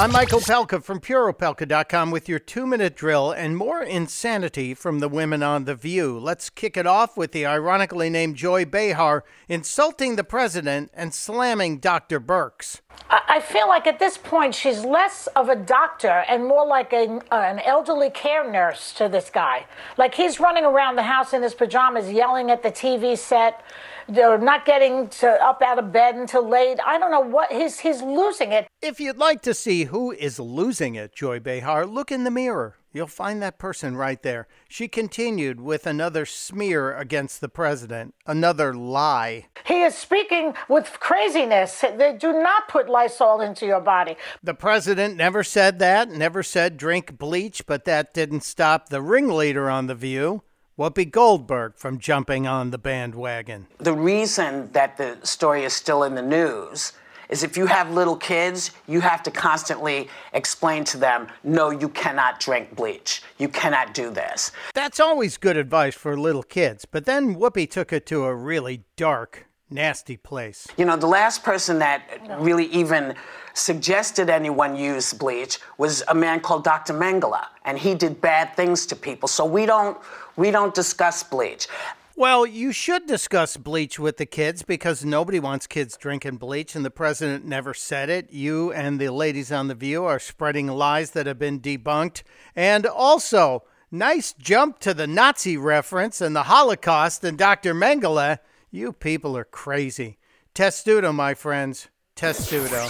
I'm Michael Pelka from PureOpelka.com with your two minute drill and more insanity from the women on The View. Let's kick it off with the ironically named Joy Behar insulting the president and slamming Dr. Birx. I feel like at this point she's less of a doctor and more like a, uh, an elderly care nurse to this guy. Like he's running around the house in his pajamas yelling at the TV set. They're not getting to up out of bed until late. I don't know what he's he's losing it. If you'd like to see who is losing it, Joy Behar, look in the mirror. You'll find that person right there. She continued with another smear against the president, another lie. He is speaking with craziness. They do not put Lysol into your body. The president never said that, never said drink bleach, but that didn't stop the ringleader on The View. Whoopi Goldberg from jumping on the bandwagon. The reason that the story is still in the news is if you have little kids, you have to constantly explain to them, no, you cannot drink bleach. You cannot do this. That's always good advice for little kids, but then Whoopi took it to a really dark, nasty place. You know, the last person that really even suggested anyone use bleach was a man called Dr. Mengele, and he did bad things to people. So we don't we don't discuss bleach. Well, you should discuss bleach with the kids because nobody wants kids drinking bleach, and the president never said it. You and the ladies on The View are spreading lies that have been debunked. And also, nice jump to the Nazi reference and the Holocaust and Dr. Mengele. You people are crazy. Testudo, my friends. Testudo.